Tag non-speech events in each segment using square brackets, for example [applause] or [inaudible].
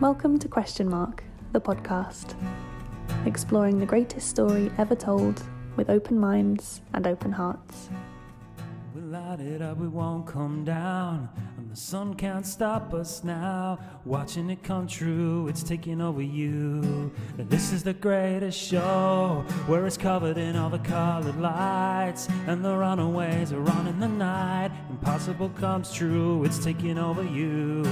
Welcome to Question Mark, the podcast, exploring the greatest story ever told with open minds and open hearts. We light it up, we won't come down. And the sun can't stop us now. Watching it come true, it's taking over you. This is the greatest show where it's covered in all the colored lights. And the runaways are on in the night. Impossible comes true, it's taking over you.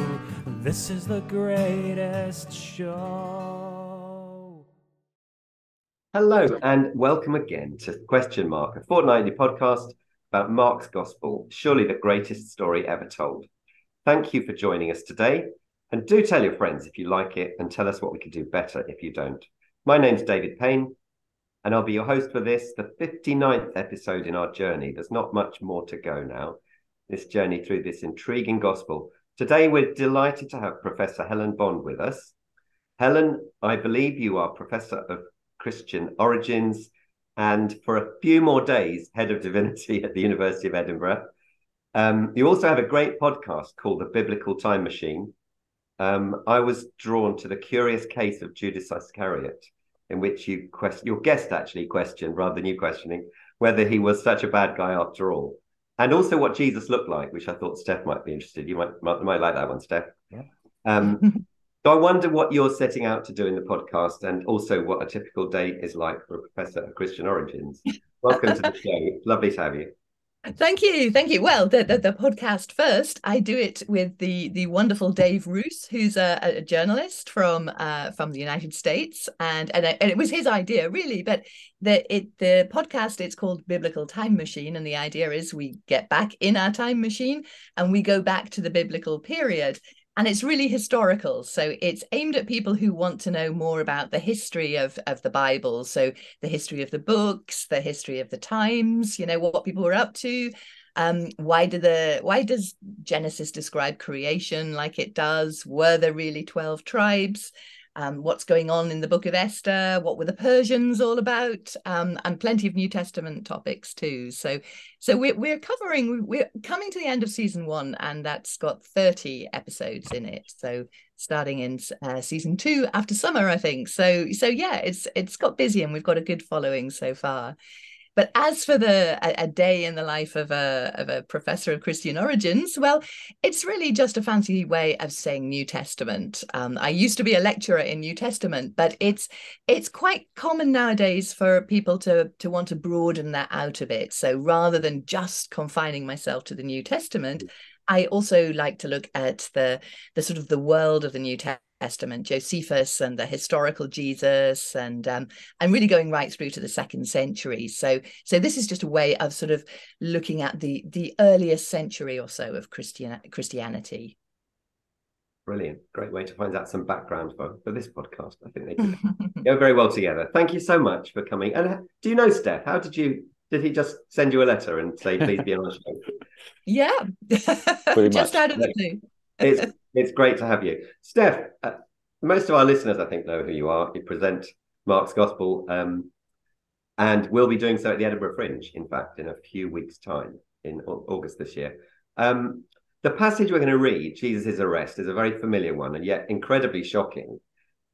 This is the greatest show. Hello and welcome again to Question Mark, a fortnightly podcast about Mark's Gospel, surely the greatest story ever told. Thank you for joining us today. And do tell your friends if you like it and tell us what we could do better if you don't. My name's David Payne, and I'll be your host for this, the 59th episode in our journey. There's not much more to go now, this journey through this intriguing gospel. Today, we're delighted to have Professor Helen Bond with us. Helen, I believe you are Professor of Christian Origins and for a few more days, Head of Divinity at the University of Edinburgh. Um, you also have a great podcast called The Biblical Time Machine. Um, I was drawn to the curious case of Judas Iscariot, in which you question your guest actually questioned rather than you questioning whether he was such a bad guy after all, and also what Jesus looked like, which I thought Steph might be interested. You might might, might like that one, Steph. Yeah. Um, [laughs] so I wonder what you're setting out to do in the podcast, and also what a typical day is like for a professor of Christian origins. [laughs] Welcome to the show. Lovely to have you. Thank you, thank you. Well, the, the, the podcast first, I do it with the the wonderful Dave Roos, who's a, a journalist from uh, from the United States, and and, and it was his idea really. But the it the podcast it's called Biblical Time Machine, and the idea is we get back in our time machine and we go back to the biblical period and it's really historical. So it's aimed at people who want to know more about the history of of the bible. So the history of the books the history of the times you know what, what people were up to. Um, why did the why does genesis describe creation like it does? Were there really 12 tribes um, what's going on in the book of Esther, what were the Persians all about, um, and plenty of New Testament topics too. So, so we're we're covering we're coming to the end of season one, and that's got thirty episodes in it. So starting in uh, season two after summer, I think. So so yeah, it's it's got busy, and we've got a good following so far. But as for the a, a, day in the life of a of a professor of Christian origins, well, it's really just a fancy way of saying New Testament. Um, I used to be a lecturer in New Testament, but it's it's quite common nowadays for people to to want to broaden that out a bit. So rather than just confining myself to the New Testament, I also like to look at the the sort of the world of the New Testament Testament, Josephus and the historical Jesus, and um, and really going right through to the second century. So so this is just a way of sort of looking at the the earliest century or so of Christian Christianity. Brilliant, great way to find out some background for, for this podcast. I think they [laughs] go very well together. Thank you so much for coming. And do you know Steph? How did you did he just send you a letter and say please be on our show? [laughs] Yeah, [laughs] just out of the blue. it's it's great to have you, Steph. Uh, most of our listeners, I think, know who you are. You present Mark's Gospel, um, and we'll be doing so at the Edinburgh Fringe. In fact, in a few weeks' time, in August this year. Um, the passage we're going to read, Jesus' arrest, is a very familiar one and yet incredibly shocking.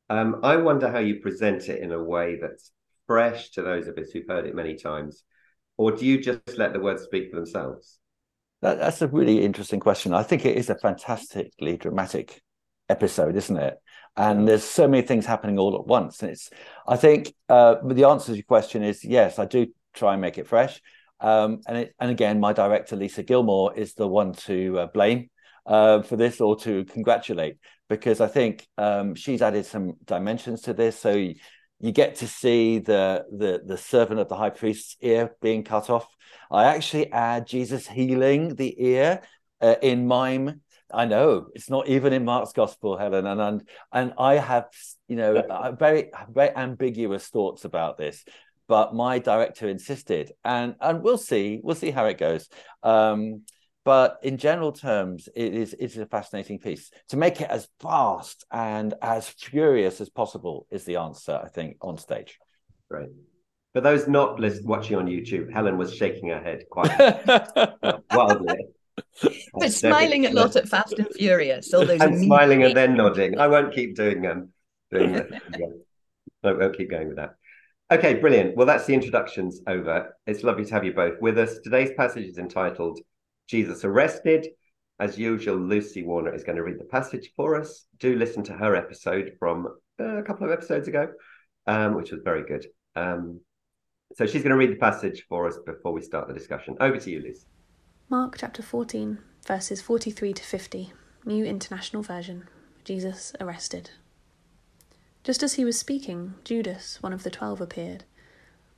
Um, I wonder how you present it in a way that's fresh to those of us who've heard it many times, or do you just let the words speak for themselves? That, that's a really interesting question. I think it is a fantastically dramatic episode, isn't it? And there's so many things happening all at once. And it's, I think, uh, the answer to your question is yes, I do try and make it fresh. Um, and it, and again, my director Lisa Gilmore is the one to uh, blame uh, for this or to congratulate because I think um, she's added some dimensions to this. So you, get to see the the the servant of the high priest's ear being cut off I actually add Jesus healing the ear uh, in mime. I know it's not even in Mark's gospel, Helen, and and, and I have you know [laughs] very very ambiguous thoughts about this, but my director insisted, and and we'll see we'll see how it goes. Um, but in general terms, it is it is a fascinating piece. To make it as fast and as furious as possible is the answer, I think, on stage. Right. For those not watching on YouTube, Helen was shaking her head quite [laughs] wildly but smiling a lot at Fast and Furious. All those [laughs] and smiling and then nodding. I won't keep doing them. doing that. [laughs] I won't keep going with that. Okay, brilliant. Well, that's the introductions over. It's lovely to have you both with us. Today's passage is entitled Jesus Arrested. As usual, Lucy Warner is going to read the passage for us. Do listen to her episode from uh, a couple of episodes ago, um, which was very good. Um, so she's going to read the passage for us before we start the discussion. Over to you, Liz. Mark chapter 14, verses 43 to 50, New International Version. Jesus arrested. Just as he was speaking, Judas, one of the twelve, appeared.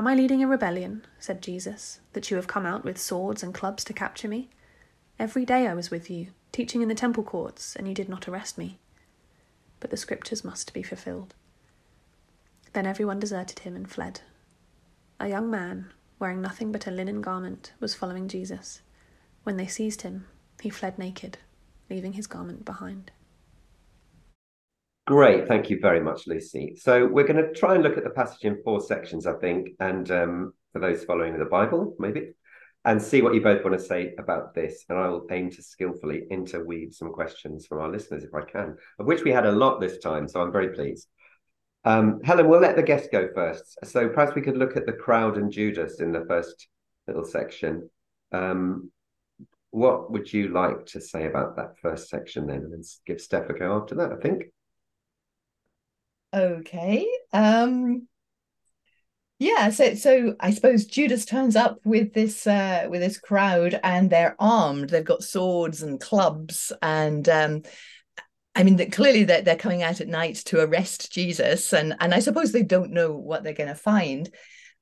Am I leading a rebellion, said Jesus, that you have come out with swords and clubs to capture me? Every day I was with you, teaching in the temple courts, and you did not arrest me. But the scriptures must be fulfilled. Then everyone deserted him and fled. A young man, wearing nothing but a linen garment, was following Jesus. When they seized him, he fled naked, leaving his garment behind. Great, thank you very much, Lucy. So we're going to try and look at the passage in four sections, I think, and um, for those following the Bible, maybe, and see what you both want to say about this. And I will aim to skillfully interweave some questions from our listeners if I can, of which we had a lot this time, so I'm very pleased. Um, Helen, we'll let the guest go first. So perhaps we could look at the crowd and Judas in the first little section. Um, what would you like to say about that first section then? And then give Steph a go after that, I think. Okay. Um yeah, so so I suppose Judas turns up with this uh with this crowd and they're armed. They've got swords and clubs and um I mean, that clearly they're, they're coming out at night to arrest Jesus, and and I suppose they don't know what they're going to find.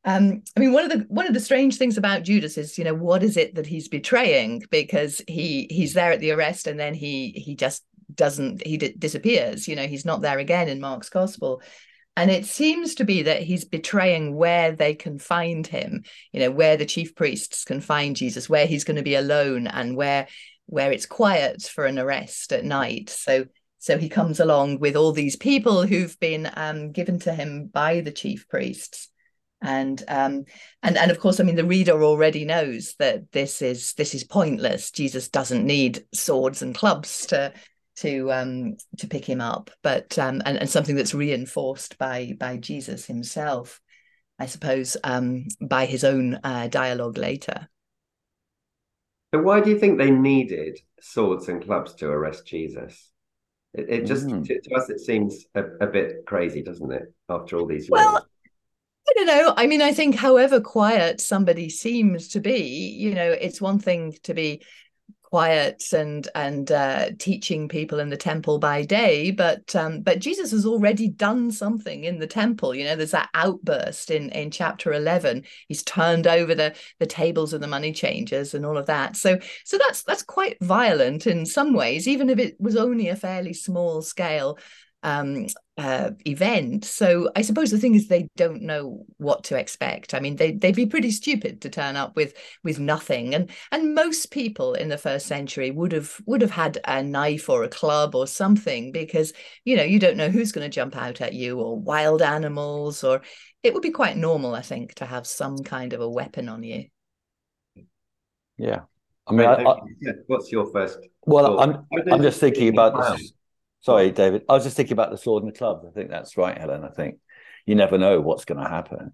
Um, I mean, one of the one of the strange things about Judas is, you know, what is it that he's betraying? Because he he's there at the arrest, and then he he just doesn't he d- disappears you know he's not there again in mark's gospel. And it seems to be that he's betraying where they can find him you know where the chief priests can find jesus where he's going to be alone and where where it's quiet for an arrest at night. So so he comes along with all these people who've been um, given to him by the chief priests. And um and and of course i mean the reader already knows that this is this is pointless. Jesus doesn't need swords and clubs to to um, to pick him up, but um, and, and something that's reinforced by by Jesus himself, I suppose, um, by his own uh, dialogue later. So why do you think they needed swords and clubs to arrest Jesus? It, it just mm. to, to, us it seems a, a, bit crazy, doesn't it? After all these years. Well, I don't know. I mean, I think however quiet somebody seems to be, you know, it's one thing to be quiet and and uh, teaching people in the temple by day but um, but Jesus has already done something in the temple. You know there's that outburst in in chapter 11 he's turned over the the tables of the money changers and all of that. So so that's that's quite violent in some ways even if it was only a fairly small scale um, uh, event. So I suppose the thing is they don't know what to expect. I mean, they they'd be pretty stupid to turn up with with nothing. And and most people in the first century would have would have had a knife or a club or something because you know you don't know who's going to jump out at you or wild animals or it would be quite normal, I think, to have some kind of a weapon on you. Yeah. I mean, I, I, what's your first? Well, I'm I'm just thinking about this Sorry, David. I was just thinking about the sword and the club. I think that's right, Helen. I think you never know what's going to happen.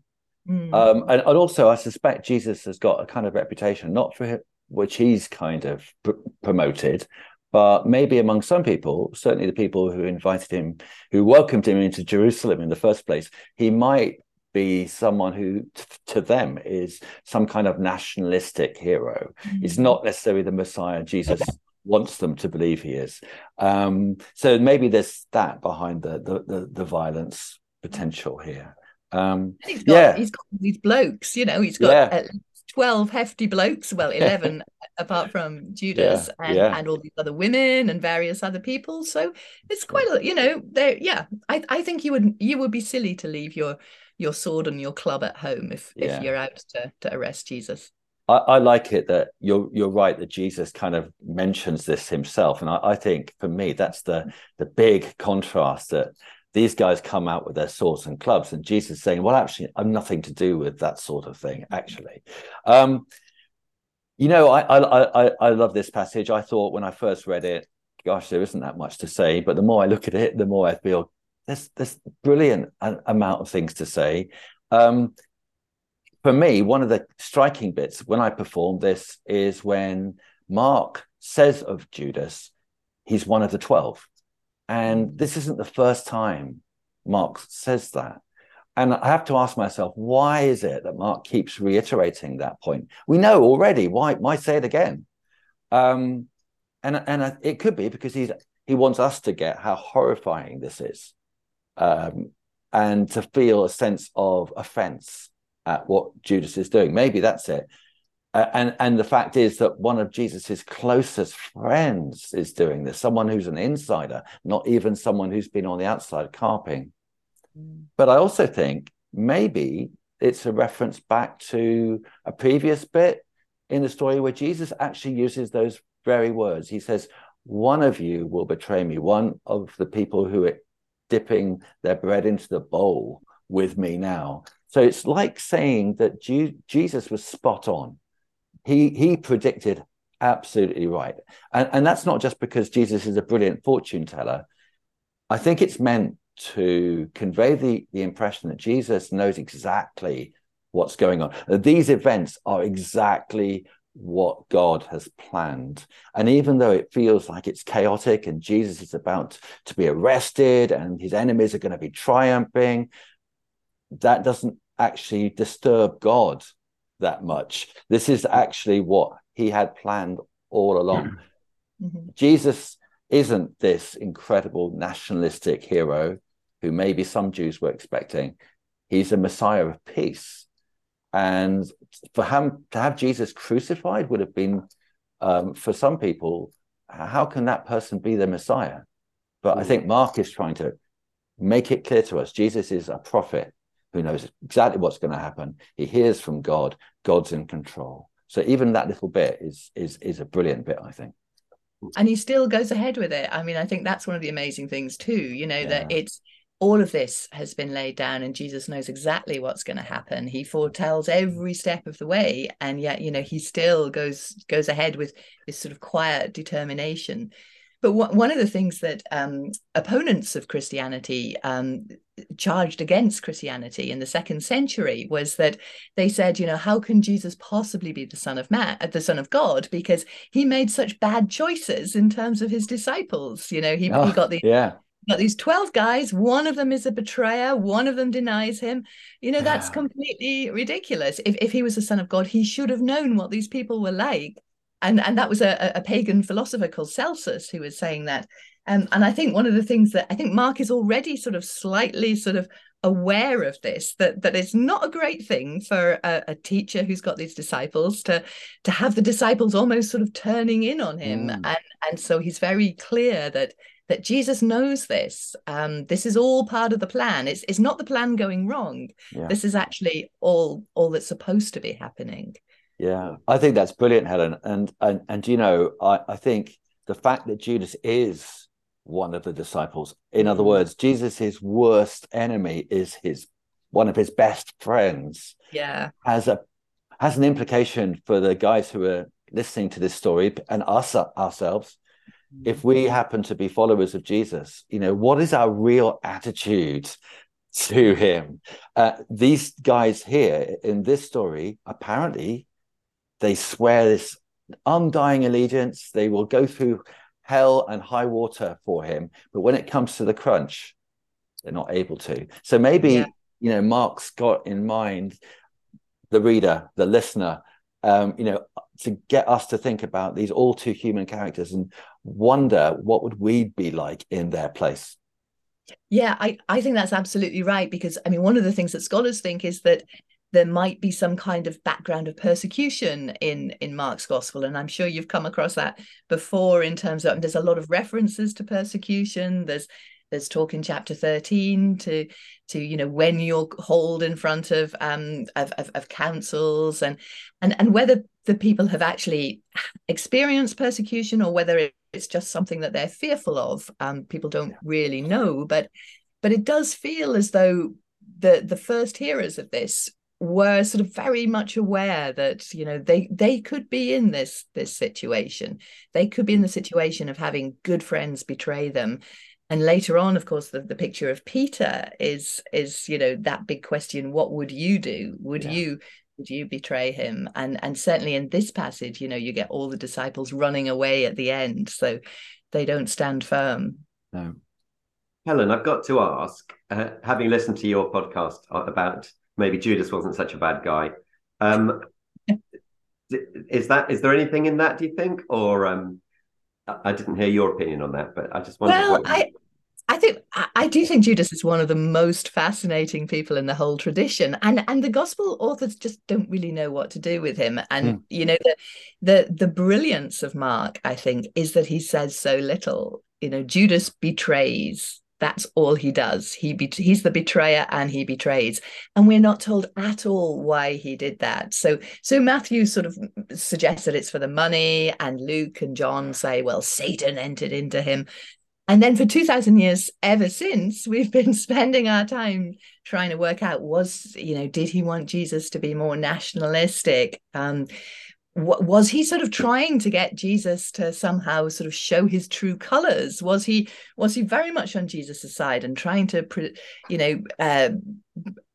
Mm. Um, and, and, also, I suspect Jesus has got a kind of reputation, not for which he's kind of pr- promoted, but maybe among some people, certainly the people who invited him, who welcomed him into Jerusalem in the first place, he might be someone who t- to them is some kind of nationalistic hero. Mm. He's not necessarily the Messiah Jesus wants them to believe he is. Um, so maybe there's that behind the the the, the violence potential here. Um, he's got, yeah, he's got these blokes. You know, he's got yeah. 12 hefty blokes, well, [laughs] 11 apart from Judas Yeah, and, yeah. and all these other women and various other people. So it's quite a, you know, there, yeah, I, I think you would, you would be silly to leave your, your sword and your club at home if, if you're out to, to arrest Jesus. I, I like it that you're you're right that Jesus kind of mentions this himself, and I, I think for me that's the the big contrast that these guys come out with their swords and clubs, and Jesus saying, "Well, actually, I'm nothing to do with that sort of thing." Actually, um, you know, I I I I love this passage. I thought when I first read it, gosh, there isn't that much to say, but the more I look at it, the more I feel there's there's brilliant amount of things to say. Um, for me, one of the striking bits when I perform this is when Mark says of Judas, he's one of the 12. And this isn't the first time Mark says that. And I have to ask myself, why is it that Mark keeps reiterating that point? We know already. Why, why say it again? Um, and and it could be because he's he wants us to get how horrifying this is, um, and to feel a sense of offense at what Judas is doing. Maybe that's it. Uh, and and the fact is that one of Jesus's closest friends is doing this. Someone who's an insider, not even someone who's been on the outside carping. But I also think maybe it's a reference back to a previous bit in the story where Jesus actually uses those very words. He says, One of you will betray me, one of the people who are dipping their bread into the bowl with me now. So it's like saying that Jesus was spot on. He, he predicted absolutely right. And, and that's not just because Jesus is a brilliant fortune teller. I think it's meant to convey the, the impression that Jesus knows exactly what's going on. These events are exactly what God has planned. And even though it feels like it's chaotic and Jesus is about to be arrested and his enemies are going to be triumphing, that doesn't actually disturb God that much. This is actually what he had planned all along. [clears throat] Mhm. Jesus isn't this incredible nationalistic hero who maybe some Jews were expecting. He's a Messiah of peace. And for him to have Jesus crucified would have been, um, for some people, how can that person be the Messiah? But I think Mark is trying to make it clear to us Jesus is a prophet who knows exactly what's going to happen. He hears from God, God's in control. So even that little bit is is is a brilliant bit, I think. and he still goes ahead with it. I mean, I think that's one of the amazing things too, you know, that it's all of this has been laid down and Jesus knows exactly what's going to happen. He foretells every step of the way and yet, you know, he still goes goes ahead with this sort of quiet determination. But one of the things that um, opponents of Christianity um, charged against Christianity in the second century was that they said, you know, how can Jesus possibly be the son of man, uh, the son of God, because he made such bad choices in terms of his disciples. You know, he, Oh, he got the yeah. got these 12 guys one of them is a betrayer one of them denies him you know that's Yeah. completely ridiculous if, if he was the son of god he should have known what these people were like and and that was a, a pagan philosopher called celsus who was saying that um, and i think one of the things that i think mark is already sort of slightly sort of aware of this that that it's not a great thing for a, a teacher who's got these disciples to to have the disciples almost sort of turning in on him Mm. and and so he's very clear that that Jesus knows this. Um, this is all part of the plan. It's it's not the plan going wrong. Yeah. This is actually all all that's supposed to be happening. Yeah, I think that's brilliant, Helen. And and and you know, I, I think the fact that Judas is one of the disciples, in other words, Jesus's worst enemy is his one of his best friends, Yeah. has a has an implication for the guys who are listening to this story and us ourselves. If we happen to be followers of Jesus, you know, what is our real attitude to him? Uh, these guys here in this story, apparently, they swear this undying allegiance. They will go through hell and high water for him. But when it comes to the crunch, they're not able to. So maybe, Yeah. you know, Mark's got in mind the reader, the listener, um, you know, to get us to think about these all too human characters and wonder what would we be like in their place. Yeah, I, I think that's absolutely right because I mean one of the things that scholars think is that there might be some kind of background of persecution in in Mark's gospel and I'm sure you've come across that before in terms of there's a lot of references to persecution. There's there's talk in chapter 13 to to you know when you're hauled in front of um of, of, of councils and and and whether the people have actually experienced persecution or whether it's just something that they're fearful of. Um people don't really know but but it does feel as though the the first hearers of this were sort of very much aware that you know they they could be in this this situation. They could be in the situation of having good friends betray them. And later on of course the, the picture of peter is is you know that big question what would you do? Would yeah. you would you betray him? And and certainly in this passage you know you get all the disciples running away at the end so they don't stand firm. No. Helen i've got to ask uh, having listened to your podcast about maybe judas wasn't such a bad guy um is that is there anything in that do you think or um I didn't hear your opinion on that, but I just wondered. Well, I, I think I do think Judas is one of the most fascinating people in the whole tradition, and and the gospel authors just don't really know what to do with him. And mm. you know the the the brilliance of Mark, I think, is that he says so little. You know, Judas betrays. That's all he does. He be- he's the betrayer and he betrays, and we're not told at all why he did that. So so Matthew sort of suggests that it's for the money, and Luke and John say, well, Satan entered into him. And then for 2000 years ever since, we've been [laughs] spending our time trying to work out was, you know, did he want Jesus to be more nationalistic? Um, was he sort of trying to get Jesus to somehow sort of show his true colors? Was he was he very much on Jesus' side and trying to, you know, uh,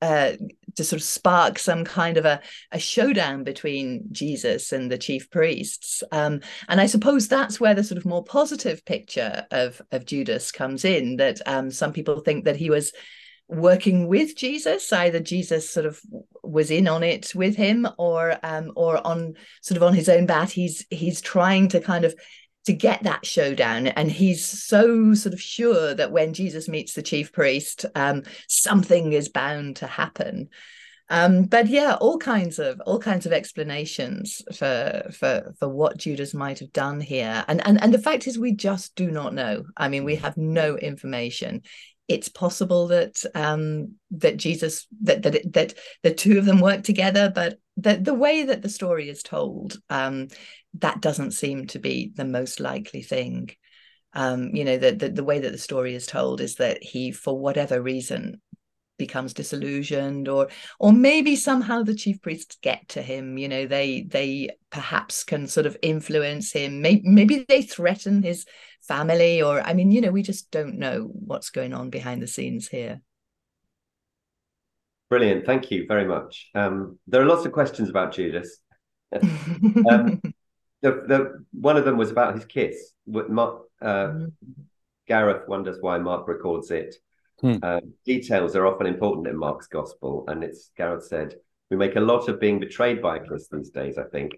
uh, to sort of spark some kind of a, a showdown between Jesus and the chief priests. Um, and I suppose that's where the sort of more positive picture of, of Judas comes in, that um, some people think that he was working with Jesus, either Jesus sort of was in on it with him or um, or on sort of on his own bat, he's he's trying to kind of to get that showdown. And he's so sort of sure that when Jesus meets the chief priest, um, something is bound to happen. Um, but yeah, all kinds of all kinds of explanations for for for what Judas might have done here, and and and the fact is, we just do not know. I mean, we have no information. It's possible that um, that Jesus that that that the two of them work together, but the the way that the story is told, um, that doesn't seem to be the most likely thing. Um, you know, the, the, the way that the story is told is that he, for whatever reason, becomes disillusioned, or or maybe somehow the chief priests get to him. You know, they they perhaps can sort of influence him. Maybe maybe they threaten his family, or I mean, you know, we just don't know what's going on behind the scenes here. Brilliant, thank you very much. Um, there are lots of questions about Judas. [laughs] um, the, the one of them was about his kiss. Mark, uh, mm-hmm. Gareth wonders why Mark records it. Hmm. Uh, details are often important in Mark's gospel, and it's Gareth said we make a lot of being betrayed by a kiss these days. I think,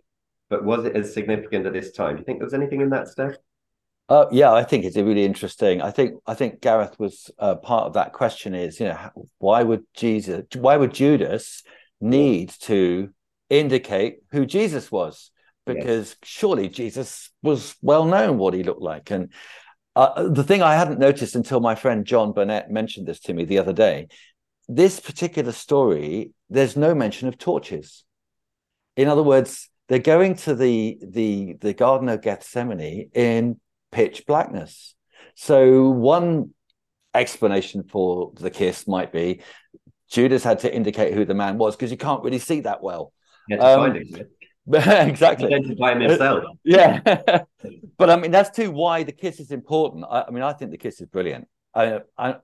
but was it as significant at this time? Do you think there was anything in that stuff? Uh, yeah, I think it's really interesting. I think I think Gareth was uh, part of that question. Is you know why would Jesus, why would Judas need to indicate who Jesus was? because yes. surely Jesus was well known what he looked like. And uh, the thing I hadn't noticed until my friend John Burnett mentioned this to me the other day this particular story, there's no mention of torches. In other words, they're going to the the the Garden of Gethsemane in pitch blackness. So one explanation for the kiss might be Judas had to indicate who the man was because you can't really see that well. [laughs] [laughs] Yeah, um, exactly. Identify himself. yeah. but I mean, that's too why the kiss is important. I, I mean, I think the kiss is brilliant. I, I,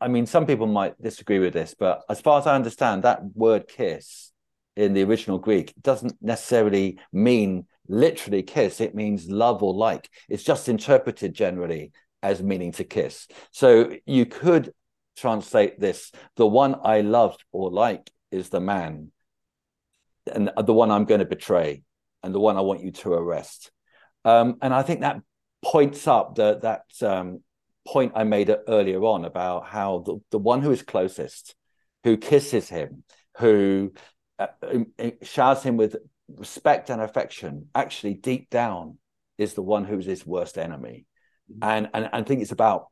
I mean, some people might disagree with this, but as far as I understand, that word kiss in the original Greek doesn't necessarily mean literally kiss. It means love or like. It's just interpreted generally as meaning to kiss. So you could translate this the one I love or like is the man and the one I'm going to betray and the one I want you to arrest. Um, and I think that points up the, that um, point I made earlier on about how the, the one who is closest, who kisses him, who uh, showers him with respect and affection, actually deep down is the one who's his worst enemy. Mm-hmm. And, and, and I think it's about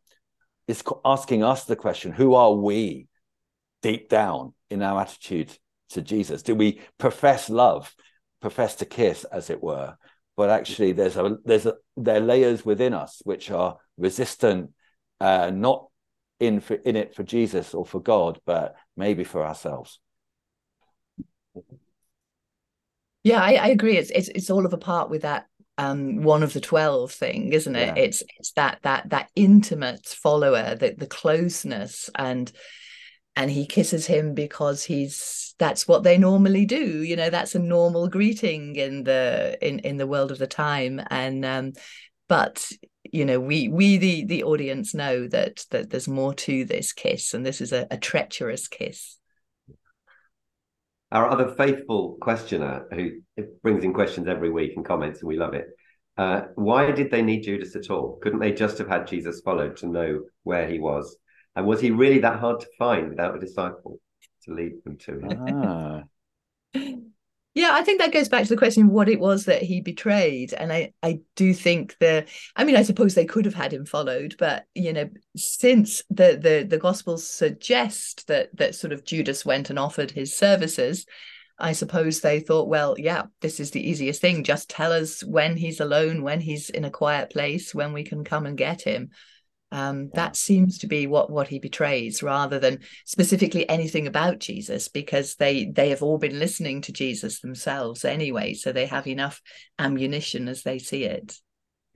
it's asking us the question, who are we deep down in our attitude to Jesus? Do we profess love, profess to kiss, as it were? But actually, there's a there's a there are layers within us which are resistant, uh, not in for, in it for Jesus or for God, but maybe for ourselves. Yeah, I, I agree. It's, it's it's all of a part with that um, one of the twelve thing, isn't it? Yeah. It's it's that that that intimate follower, the the closeness, and and he kisses him because he's that's what they normally do. You know, that's a normal greeting in the in in the world of the time, and um, but you know we we the the audience know that that there's more to this kiss and this is a, a treacherous kiss our other faithful questioner who brings in questions every week and comments, and we love it. Uh, why did they need Judas at all? Couldn't they just have had Jesus followed to know where he was? And was he really that hard to find without a disciple to lead them to him? Ah. Yeah, I think that goes back to the question of what it was that he betrayed. And I, I do think the I mean, I suppose they could have had him followed, but you know, since the the the gospels suggest that that sort of Judas went and offered his services, I suppose they thought, well, yeah, this is the easiest thing. Just tell us when he's alone, when he's in a quiet place, when we can come and get him. Um, yeah. That seems to be what what he betrays, rather than specifically anything about Jesus, because they they have all been listening to Jesus themselves anyway, so they have enough ammunition as they see it.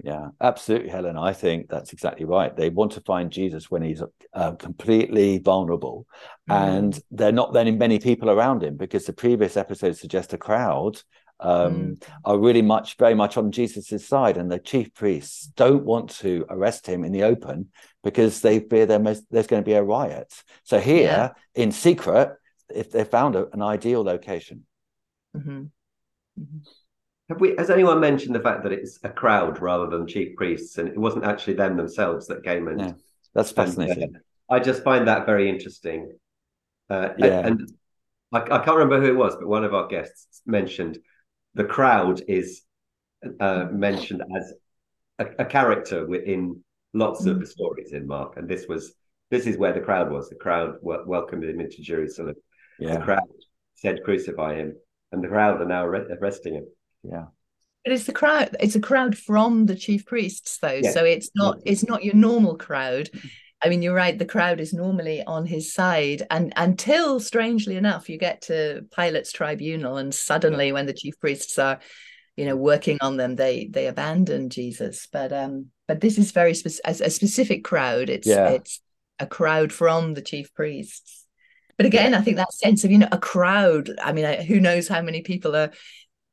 Yeah, absolutely, Helen. I think that's exactly right. They want to find Jesus when he's uh, completely vulnerable, mm. and they're not then many people around him because the previous episode suggests a crowd um, mm. are really much, very much on Jesus's side, and the chief priests don't want to arrest him in the open because they fear there's going to be a riot. So here, yeah. in secret, if they found a, an ideal location. Mm-hmm. Mm-hmm. Have we? Has anyone mentioned the fact that it's a crowd rather than chief priests, and it wasn't actually them themselves that came and? Yeah, that's fascinating. And, uh, I just find that very interesting. Uh, yeah. and, and I, I, can't remember who it was, but one of our guests mentioned the crowd is uh, mentioned as a, a, character within lots of the stories in Mark, and this was this is where the crowd was. The crowd w- welcomed him into Jerusalem. Yeah. The crowd said, "Crucify him," and the crowd are now arresting him. Yeah. But it's the crowd. It's a crowd from the chief priests, though. Yeah. So it's not. It's not your normal crowd. I mean, you're right. The crowd is normally on his side, and until strangely enough, you get to Pilate's tribunal, and suddenly, when the chief priests are, you know, working on them, they they abandon Jesus. But um, but this is very spe- a, a specific crowd. It's yeah. it's a crowd from the chief priests. But again, yeah. I think that sense of you know a crowd. I mean, who knows how many people are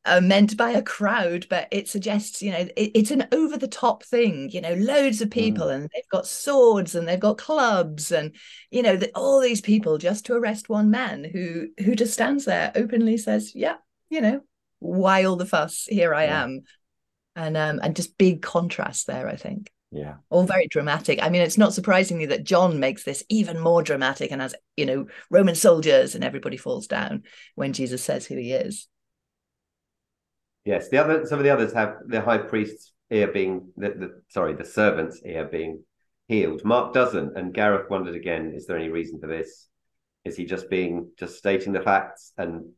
uh, meant by a crowd, but it suggests, you know, it, it's an over the top thing, you know, loads of people mm. and they've got swords and they've got clubs and, you know, the, all these people just to arrest one man who who just stands there openly says, yeah, you know, why all the fuss? Here I yeah. am. And um and just big contrast there, I think. Yeah. All very dramatic. I mean, it's not surprisingly that John makes this even more dramatic and has, you know, Roman soldiers and everybody falls down when Jesus says who he is. Yes, the other some of the others have the high priest's ear being the, the sorry the servant's ear being healed. Mark doesn't, and Gareth wondered again: is there any reason for this? Is he just being just stating the facts and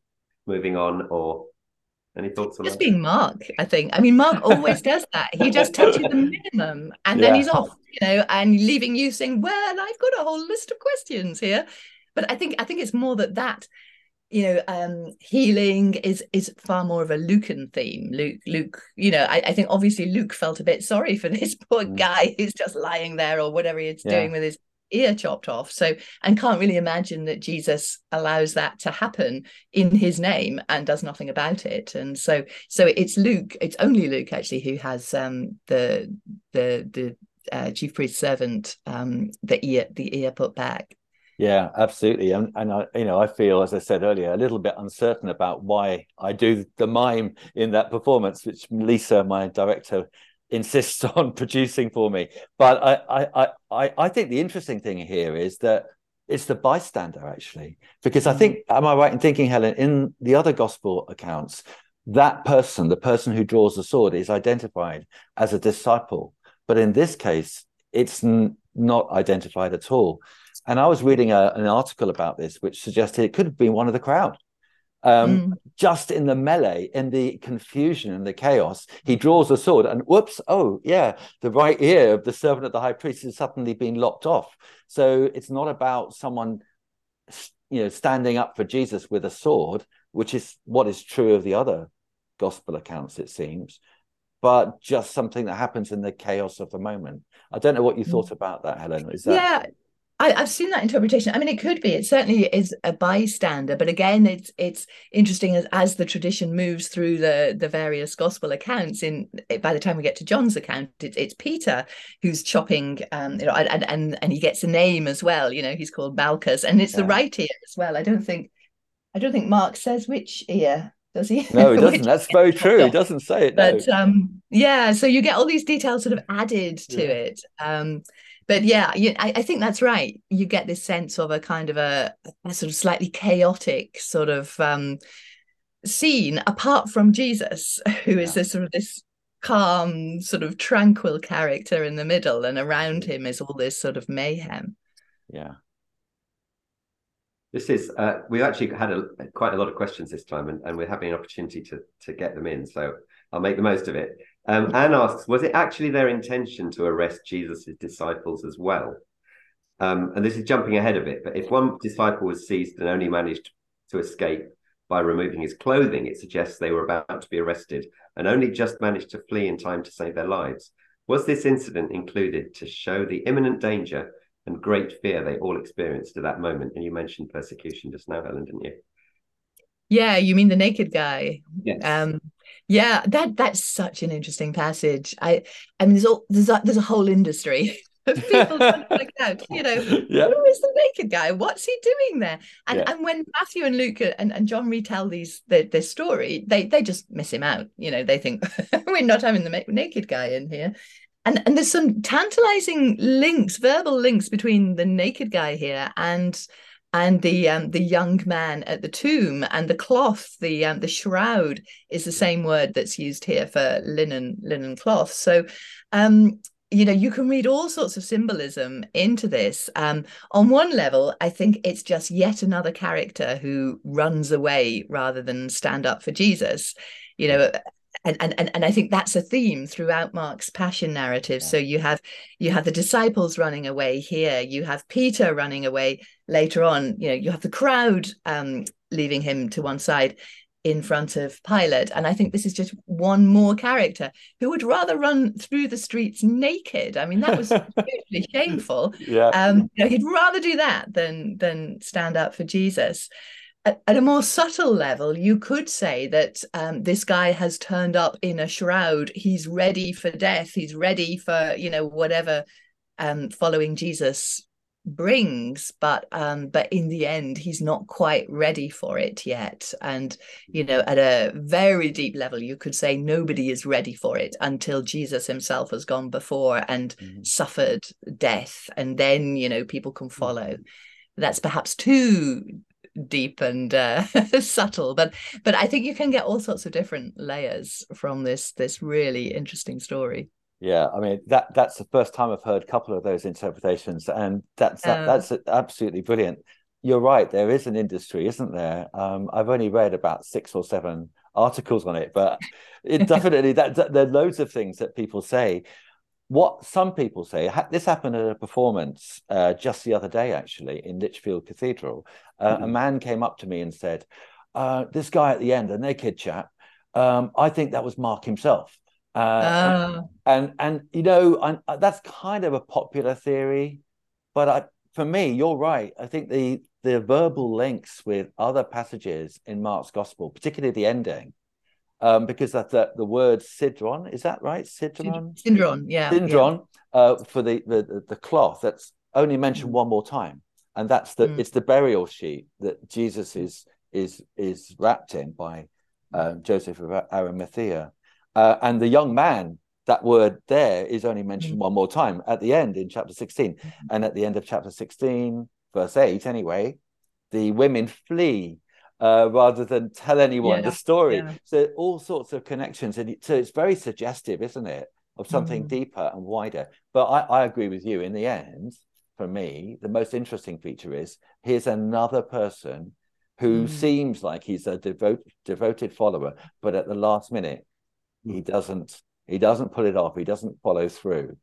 moving on, or any thoughts on just that? being Mark? I think. I mean, Mark always does that. He just touches the [laughs] minimum, and yeah. then he's off, you know, and leaving you saying, "Well, I've got a whole list of questions here." But I think I think it's more that that you know um healing is is far more of a lucan theme luke luke you know I, I think obviously luke felt a bit sorry for [laughs] this poor mm. guy who's just lying there or whatever he's yeah. doing with his ear chopped off so and can't really imagine that jesus allows that to happen in his name and does nothing about it and so so it's luke it's only luke actually who has um the the the uh, chief priest servant um the ear the ear put back yeah, absolutely. And, and I, you know, I feel, as I said earlier, a little bit uncertain about why I do the mime in that performance, which Lisa, my director, insists [laughs] on producing for me. But I, I, I, I think the interesting thing here is that it's the bystander actually, because I think, mm. am I right in thinking, Helen, in the other gospel accounts, that person, the person who draws the sword, is identified as a disciple, but in this case, it's n- not identified at all. And I was reading a, an article about this, which suggested it could have been one of the crowd. Um, Mm. Just in the melee, in the confusion and the chaos, he draws a sword, and whoops! Oh, yeah, the right ear of the servant of the high priest has suddenly been lopped off. So it's not about someone, you know, standing up for Jesus with a sword, which is what is true of the other gospel accounts, it seems, but just something that happens in the chaos of the moment. I don't know what you thought about that, Helen. Is that Yeah, I, I've seen that interpretation. I mean, it could be. It certainly is a bystander, but again, it's it's interesting as as the tradition moves through the the various gospel accounts. In by the time we get to John's account, it's it's Peter who's chopping, um, you know, and and and he gets a name as well. You know, he's called Malchus, and it's the right ear as well. I don't think, I don't think Mark says which ear. Does he? no, [laughs] it doesn't. That's very true. It off doesn't say it. No. but um yeah so you get all these details sort of added to Yeah. it um but yeah you, I, I think that's right you get this sense of a kind of a, a sort of slightly chaotic sort of um scene apart from jesus [laughs] who is Yeah. this sort of this calm sort of tranquil character in the middle and around him is all this sort of mayhem yeah. This is uh, we've actually had a, quite a lot of questions this time, and, and we're having an opportunity to to get them in. So I'll make the most of it. Um, Anne asks, was it actually their intention to arrest Jesus' disciples as well? Um, and this is jumping ahead a bit, but if one disciple was seized and only managed to escape by removing his clothing, it suggests they were about to be arrested and only just managed to flee in time to save their lives. Was this incident included to show the imminent danger and great fear they all experienced at that moment? And you mentioned persecution just now, Helen, didn't you? Yeah you mean the naked guy. Yes. um yeah that that's such an interesting passage. I i mean there's all there's a, there's a whole industry [laughs] of people trying to out you know. Yeah. who is the naked guy? What's he doing there? And Yeah. and when matthew and luke and, and john retell these their, their story they they just miss him out you know. They think [laughs] we're not having the naked guy in here. And and there's some tantalizing links verbal links between the naked guy here and and the um, the young man at the tomb and the cloth the um, the shroud is the same word that's used here for linen linen cloth. So um you know you can read all sorts of symbolism into this. Um on one level i think it's just yet another character who runs away rather than stand up for jesus. You know and and and, and i think that's a theme throughout mark's passion narrative Yeah. so you have you have the disciples running away here you have peter running away later on you know you have the crowd um leaving him to one side in front of Pilate. And I think this is just one more character who would rather run through the streets naked. I mean, that was [laughs] hugely shameful. Yeah. Um, you know, he'd rather do that than than stand up for Jesus. At, a more subtle level, you could say that um, this guy has turned up in a shroud. He's ready for death. He's ready for you know whatever um, following Jesus brings but um but in the end he's not quite ready for it yet and you know at a very deep level you could say nobody is ready for it until jesus himself has gone before and Mhm. suffered death and then you know people can follow that's perhaps too deep and uh, [laughs] subtle but but i think you can get all sorts of different layers from this this really interesting story Yeah, I mean that that's the first time I've heard a couple of those interpretations, and that's that, Um, that's absolutely brilliant. You're right, there is an industry, isn't there? Um, I've only read about six or seven articles on it, but it [laughs] definitely that, that there are loads of things that people say. What some people say, this happened at a performance uh, just the other day, actually, in Lichfield Cathedral. Uh, A Mhm. man came up to me and said, uh, "This guy at the end, a naked chap, um, I think that was Mark himself." Uh, Ah, and and you know and uh, that's kind of a popular theory but I, for me you're right i think the the verbal links with other passages in mark's gospel particularly the ending um because that the, the word sidron is that right sidron sindon yeah yeah. uh for the, the the cloth that's only mentioned Mm. one more time and that's the Mm. it's the burial sheet that jesus is is is wrapped in by uh, joseph of arimathea uh, and the young man that word there is only mentioned Mm. one more time at the end in chapter 16 Mhm. and at the end of chapter 16 verse 8 anyway, the women flee uh, rather than tell anyone Yeah, the story. yeah. So all sorts of connections, and so it's very suggestive, isn't it, of something Mhm. deeper and wider. But I, I agree with you. In the end, for me, the most interesting feature is here's another person who Mm. seems like he's a devoted devoted follower, but at the last minute, he Mm. doesn't he doesn't pull it off. He doesn't follow through.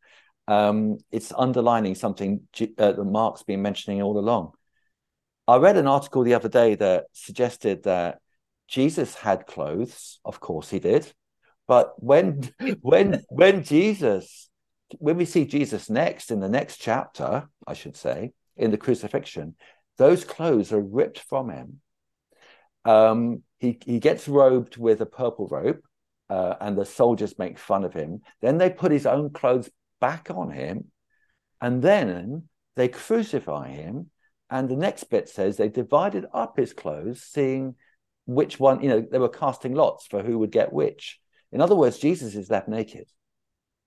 Um, it's underlining something uh, that Mark's been mentioning all along. I read an article the other day that suggested that Jesus had clothes. Of course, he did. But when [laughs] when when Jesus, when we see Jesus next in the next chapter, I should say, in the crucifixion, those clothes are ripped from him. Um, he he gets robed with a purple robe, uh, and the soldiers make fun of him. Then they put his own clothes back on him, and then they crucify him. And the next bit says they divided up his clothes, seeing which one, you know, they were casting lots for who would get which. In other words, Jesus is left naked,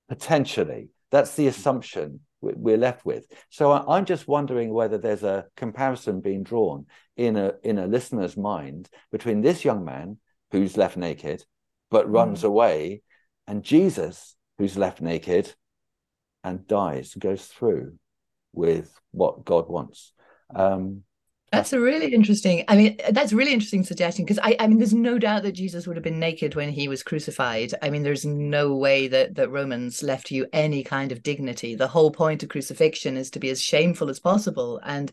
potentially. That's the assumption we- we're left with. So I'm just wondering whether there's a comparison being drawn in a in a listener's mind between this young man who's left naked but hmm. runs away, and Jesus who's left naked and dies, goes through with what God wants. Um, That's a really interesting. I mean, that's a really interesting suggestion because I, I mean, there's no doubt that Jesus would have been naked when he was crucified. I mean, there's no way that that Romans left you any kind of dignity. The whole point of crucifixion is to be as shameful as possible, and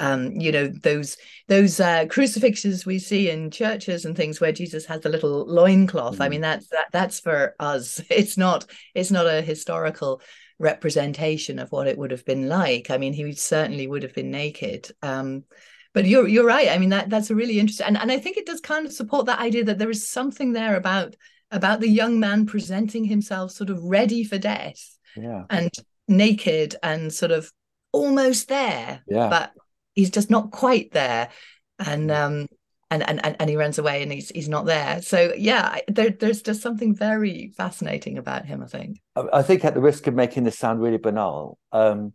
um, you know those those uh, crucifixes we see in churches and things where Jesus has the little loincloth. I Mm. mean, that's that that's for us. [laughs] It's not it's not a historical representation of what it would have been like. I mean, he certainly would have been naked. Um, but you're you're right. I mean, that that's a really interesting, and and I think it does kind of support that idea that there is something there about about the young man presenting himself sort of ready for death yeah, and naked and sort of almost there, yeah. but he's just not quite there, and um and and and, and he runs away and he's he's not there. So yeah, there there's just something very fascinating about him. I think. I think at the risk of making this sound really banal, um,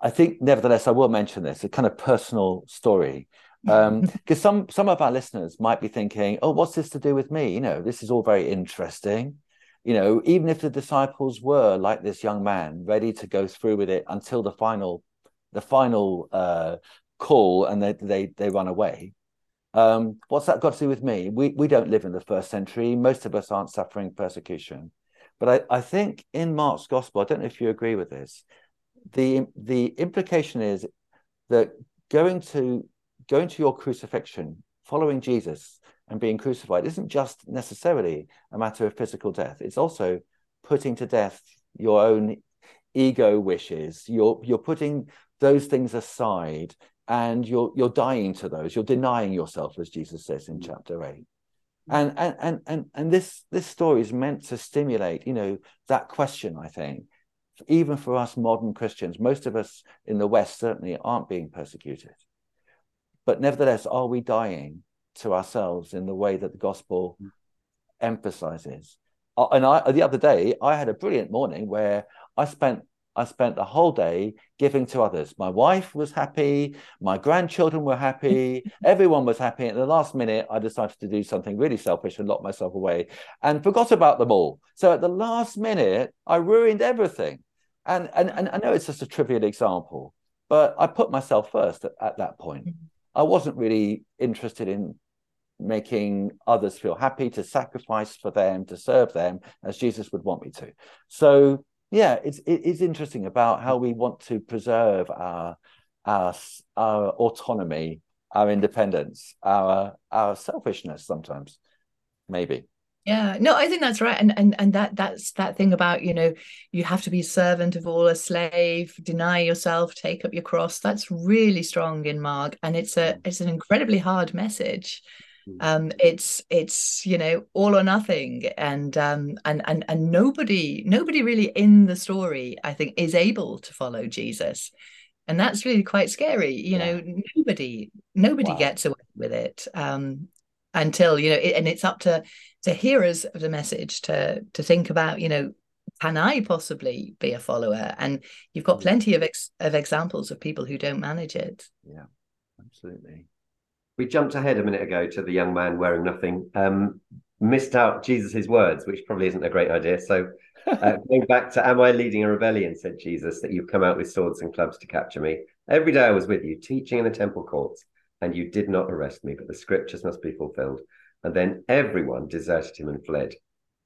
I think nevertheless I will mention this a kind of personal story [laughs] because some some of our listeners might be thinking, "Oh, what's this to do with me?" You know, this is all very interesting. You know, even if the disciples were like this young man, ready to go through with it until the final, the final uh, call, and they they they run away. Um, what's that got to do with me? We we don't live in the first century. Most of us aren't suffering persecution. But I, I think in Mark's gospel, I don't know if you agree with this. The the implication is that going to going to your crucifixion, following Jesus and being crucified isn't just necessarily a matter of physical death. It's also putting to death your own ego wishes. You're you're putting those things aside and you're you're dying to those. You're denying yourself, as Jesus says in mm. chapter eight. Mm. And and and and and this this story is meant to stimulate, you know, that question. I think, even for us modern Christians, most of us in the West certainly aren't being persecuted, but nevertheless, are we dying to ourselves in the way that the gospel mm. emphasizes? Uh, And I, the other day, I had a brilliant morning where I spent I spent the whole day giving to others. My wife was happy, my grandchildren were happy, [laughs] everyone was happy. At the last minute, I decided to do something really selfish and lock myself away and forgot about them all. So at the last minute, I ruined everything. And and, and I know it's just a trivial example, but I put myself first at, at that point. Mm-hmm. I wasn't really interested in making others feel happy, to sacrifice for them, to serve them as Jesus would want me to. So yeah, it's it is interesting about how we want to preserve our our our autonomy, our independence, our our selfishness sometimes, maybe. Yeah, no, I think that's right, and and and that that's that thing about you know you have to be servant of all, a slave, deny yourself, take up your cross. That's really strong in Mark, and it's a mm. it's an incredibly hard message. Um, it's it's you know all or nothing, and um and and and nobody nobody really in the story I think is able to follow Jesus, and that's really quite scary. You know, nobody nobody Wow. gets away with it. Um, until you know it, and it's up to to hearers of the message to to think about you know can I possibly be a follower? And you've got plenty of ex- of examples of people who don't manage it. Yeah, absolutely. We jumped ahead a minute ago to the young man wearing nothing. Um, missed out Jesus's words, which probably isn't a great idea. So, uh, [laughs] going back to, "Am I leading a rebellion?" said Jesus, "that you've come out with swords and clubs to capture me. Every day I was with you, teaching in the temple courts, and you did not arrest me. But the scriptures must be fulfilled." And then everyone deserted him and fled.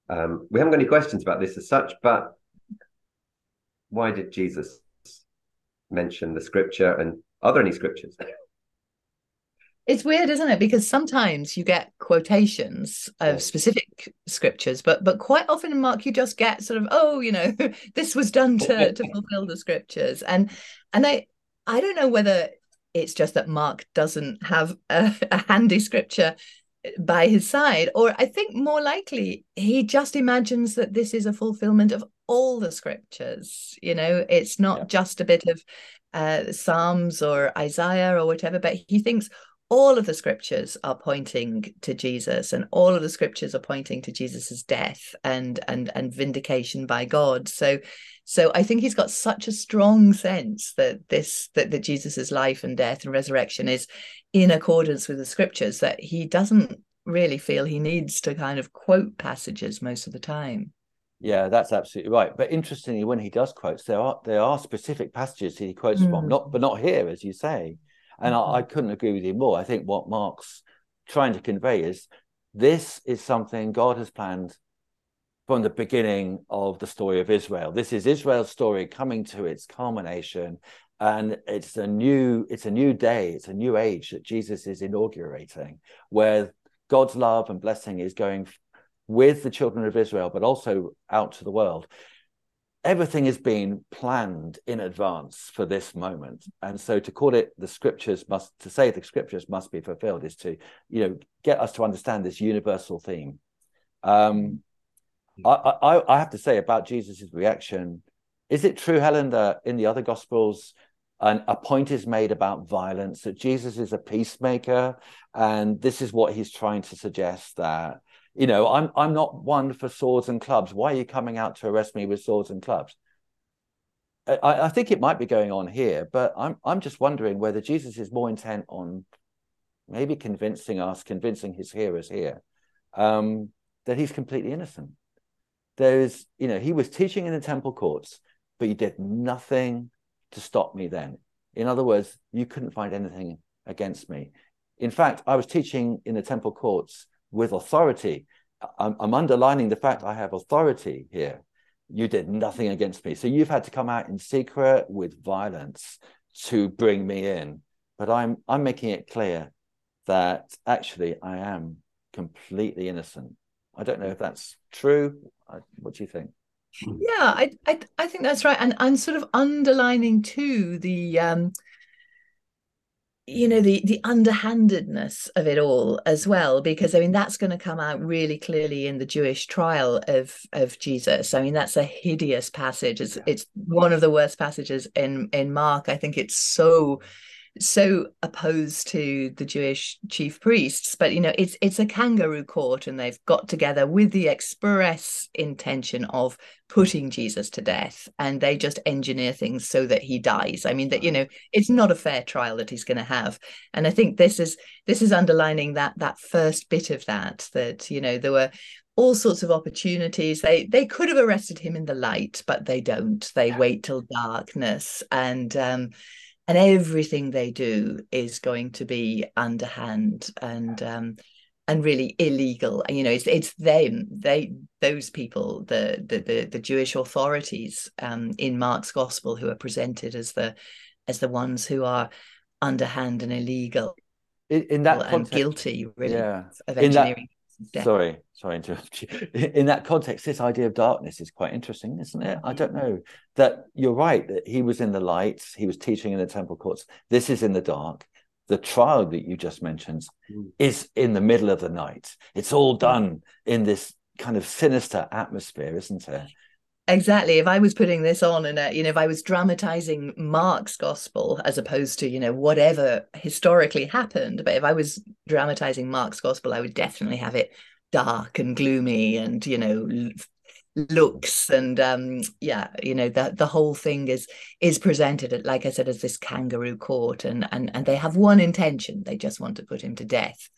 Um, we haven't got any questions about this as such, but why did Jesus mention the scripture? And are there any scriptures? [laughs] It's weird, isn't it? Because sometimes you get quotations of specific scriptures, but but quite often in Mark you just get sort of, oh, you know, [laughs] this was done to to [laughs] fulfill the scriptures. And and I I don't know whether it's just that Mark doesn't have a, [laughs] a handy scripture by his side, or I think more likely he just imagines that this is a fulfillment of all the scriptures. You know, it's not Yeah. just a bit of uh, Psalms or Isaiah or whatever, but he thinks all of the scriptures are pointing to Jesus, and all of the scriptures are pointing to Jesus's death and and and vindication by God. So, so I think he's got such a strong sense that this that that Jesus's life and death and resurrection is in accordance with the scriptures that he doesn't really feel he needs to kind of quote passages most of the time. Yeah, that's absolutely right. But interestingly, when he does quotes, there are there are specific passages he quotes from, Mm. not but not here, as you say. And I, I mm-hmm. couldn't agree with you more. I think what Mark's trying to convey is this is something God has planned from the beginning of the story of Israel. This is Israel's story coming to its culmination, and it's a new it's a new day, it's a new age that Jesus is inaugurating, where God's love and blessing is going with the children of Israel, but also out to the world. Everything has been planned in advance for this moment, and so to call it the scriptures must to say the scriptures must be fulfilled is to you know get us to understand this universal theme. Um, I, I I have to say about Jesus's reaction. Is it true, Helen, that in the other gospels, an, a point is made about violence that Jesus is a peacemaker, and this is what he's trying to suggest that you know I'm I'm not one for swords and clubs. Why are you coming out to arrest me with swords and clubs? I, I think it might be going on here, but I'm I'm just wondering whether Jesus is more intent on maybe convincing us, convincing his hearers here, um, that he's completely innocent. There's, you know, he was teaching in the temple courts, but he did nothing to stop me then. In other words, you couldn't find anything against me. In fact, I was teaching in the temple courts with authority. I'm, I'm underlining the fact I have authority here. You did nothing against me. So you've had to come out in secret with violence to bring me in. But I'm I'm making it clear that actually I am completely innocent. I don't know if that's true. What do you think? Yeah, I, I I think that's right, and I'm sort of underlining too the um, you know, the the underhandedness of it all as well, because I mean that's going to come out really clearly in the Jewish trial of of Jesus. I mean that's a hideous passage. It's it's one of the worst passages in in Mark. I think it's so so opposed to the Jewish chief priests, but you know, it's it's a kangaroo court, and they've got together with the express intention of putting Jesus to death, and they just engineer things so that he dies. I mean, that you know, it's not a fair trial that he's going to have, and I think this is this is underlining that that first bit of that that you know there were all sorts of opportunities. They they could have arrested him in the light but they don't. They wait till darkness. And um and everything they do is going to be underhand and um and really illegal you know it's it's them they those people the the the, the jewish authorities um in mark's gospel who are presented as the as the ones who are underhand and illegal In, that and context, guilty really yeah. of engineering death. Sorry, sorry, interrupt you. [laughs] In that context, this idea of darkness is quite interesting, isn't it? I don't know that you're right that he was in the light, he was teaching in the temple courts. This is in the dark. The trial that you just mentioned Mm. is in the middle of the night. It's all done in this kind of sinister atmosphere, isn't it? Exactly. If I was putting this on and, you know, if I was dramatizing Mark's gospel as opposed to, you know, whatever historically happened, but if I was dramatizing Mark's gospel, I would definitely have it dark and gloomy and, you know, looks and um yeah you know the the whole thing is is presented like i said as this kangaroo court and and and they have one intention they just want to put him to death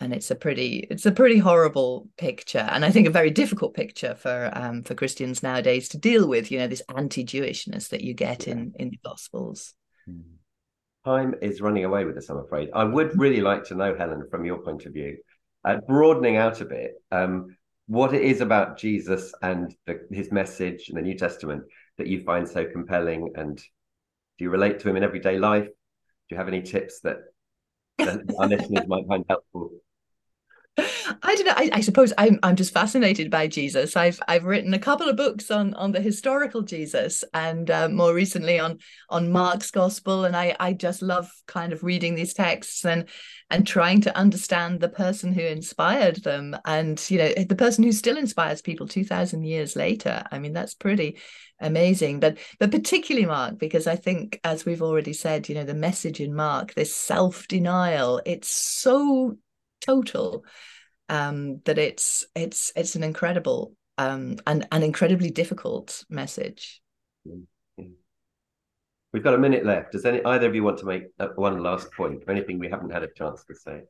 and it's a pretty it's a pretty horrible picture and i think a very difficult picture for um for christians nowadays to deal with you know this anti-jewishness that you get yeah. in in the gospels hmm. time is running away with us i'm afraid i would [laughs] really like to know helen from your point of view uh, broadening out a bit um what it is about Jesus and the, his message in the New Testament that you find so compelling, and do you relate to him in everyday life? Do you have any tips that, our listeners might find helpful? I don't know. I, I, suppose I'm I'm just fascinated by Jesus. I've I've written a couple of books on on the historical Jesus, and uh, more recently on on Mark's Gospel. And I I just love kind of reading these texts and and trying to understand the person who inspired them, and you know the person who still inspires people two thousand years later. I mean that's pretty amazing but but particularly mark because i think as we've already said you know the message in mark this self-denial it's so total um, that it's it's it's an incredible um, and an incredibly difficult message. We've got a minute left. Does any either of you want to make one last point or anything we haven't had a chance to say?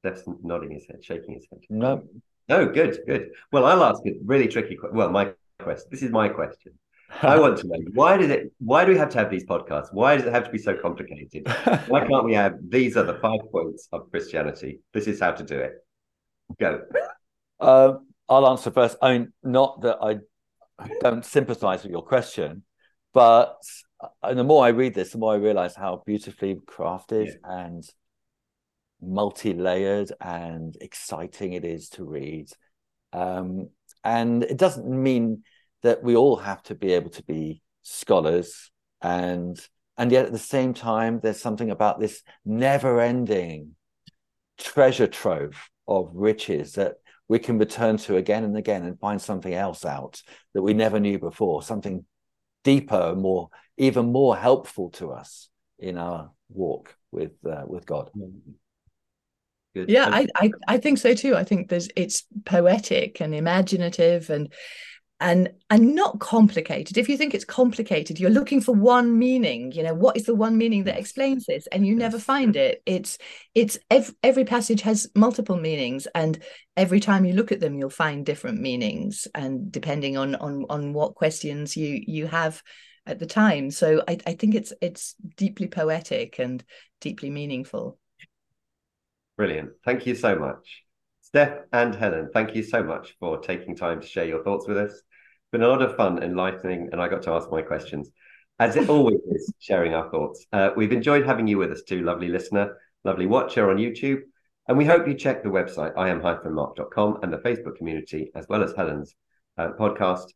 Steph's nodding his head, shaking his head. No. No, good, good. Well, I'll ask a really tricky. Well, my question. This is my question. I want to [laughs] know why does it? Why do we have to have these podcasts? Why does it have to be so complicated? Why can't we have these are the five points of Christianity? This is how to do it. Go. Uh, [laughs] I'll answer first. I mean, not that I don't sympathise with your question, but uh, the more I read this, the more I realise how beautifully crafted yeah. and multi-layered and exciting it is to read. Um, and it doesn't mean that we all have to be able to be scholars. And and yet at the same time there's something about this never ending treasure trove of riches that we can return to again and again and find something else out that we never knew before something deeper more even more helpful to us in our walk with uh, with god. Good. yeah I, I i think so too. I think there's it's poetic and imaginative and and and not complicated. If you think it's complicated you're looking for one meaning you know what is the one meaning that explains this? And you never find it. It's it's every, every passage has multiple meanings and every time you look at them you'll find different meanings and depending on on on what questions you you have at the time. So i, I think it's it's deeply poetic and deeply meaningful. Brilliant. Thank you so much. Steph and Helen, thank you so much for taking time to share your thoughts with us been a lot of fun, enlightening, and I got to ask my questions, as it always is, [laughs] sharing our thoughts. Uh, we've enjoyed having you with us too, lovely listener, lovely watcher on YouTube. And we hope you check the website, iam-mark.com, and the Facebook community, as well as Helen's uh, podcast.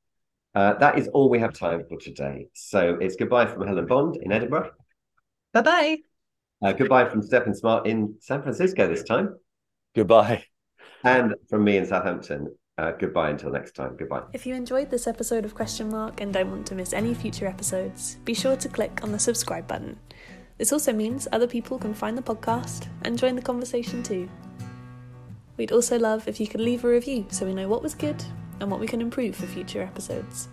Uh, that is all we have time for today. So it's goodbye from Helen Bond in Edinburgh. Bye bye. Uh, goodbye from Stephen Smart in San Francisco this time. Goodbye. And from me in Southampton. Uh, goodbye until next time. Goodbye. If you enjoyed this episode of Question Mark and don't want to miss any future episodes, be sure to click on the subscribe button. This also means other people can find the podcast and join the conversation too. We'd also love if you could leave a review so we know what was good and what we can improve for future episodes.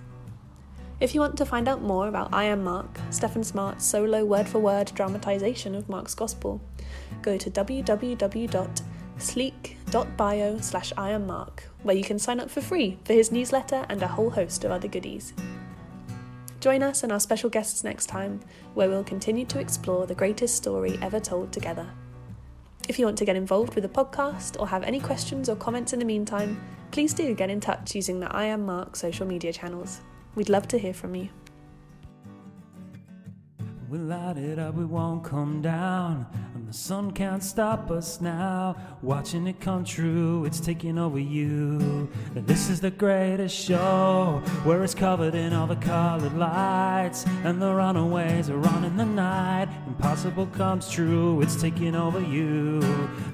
If you want to find out more about I Am Mark, Stephen Smart's solo word for word dramatisation of Mark's Gospel, go to www.sleek.bio slash I Am Mark where you can sign up for free for his newsletter and a whole host of other goodies. Join us and our special guests next time, where we'll continue to explore the greatest story ever told together. If you want to get involved with the podcast or have any questions or comments in the meantime, please do get in touch using the I Am Mark social media channels. We'd love to hear from you. We light it up, we won't come down. And the sun can't stop us now. Watching it come true, it's taking over you. And this is the greatest show, where it's covered in all the colored lights. And the runaways are on in the night. Impossible comes true, it's taking over you.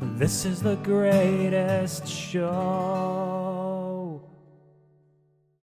And this is the greatest show.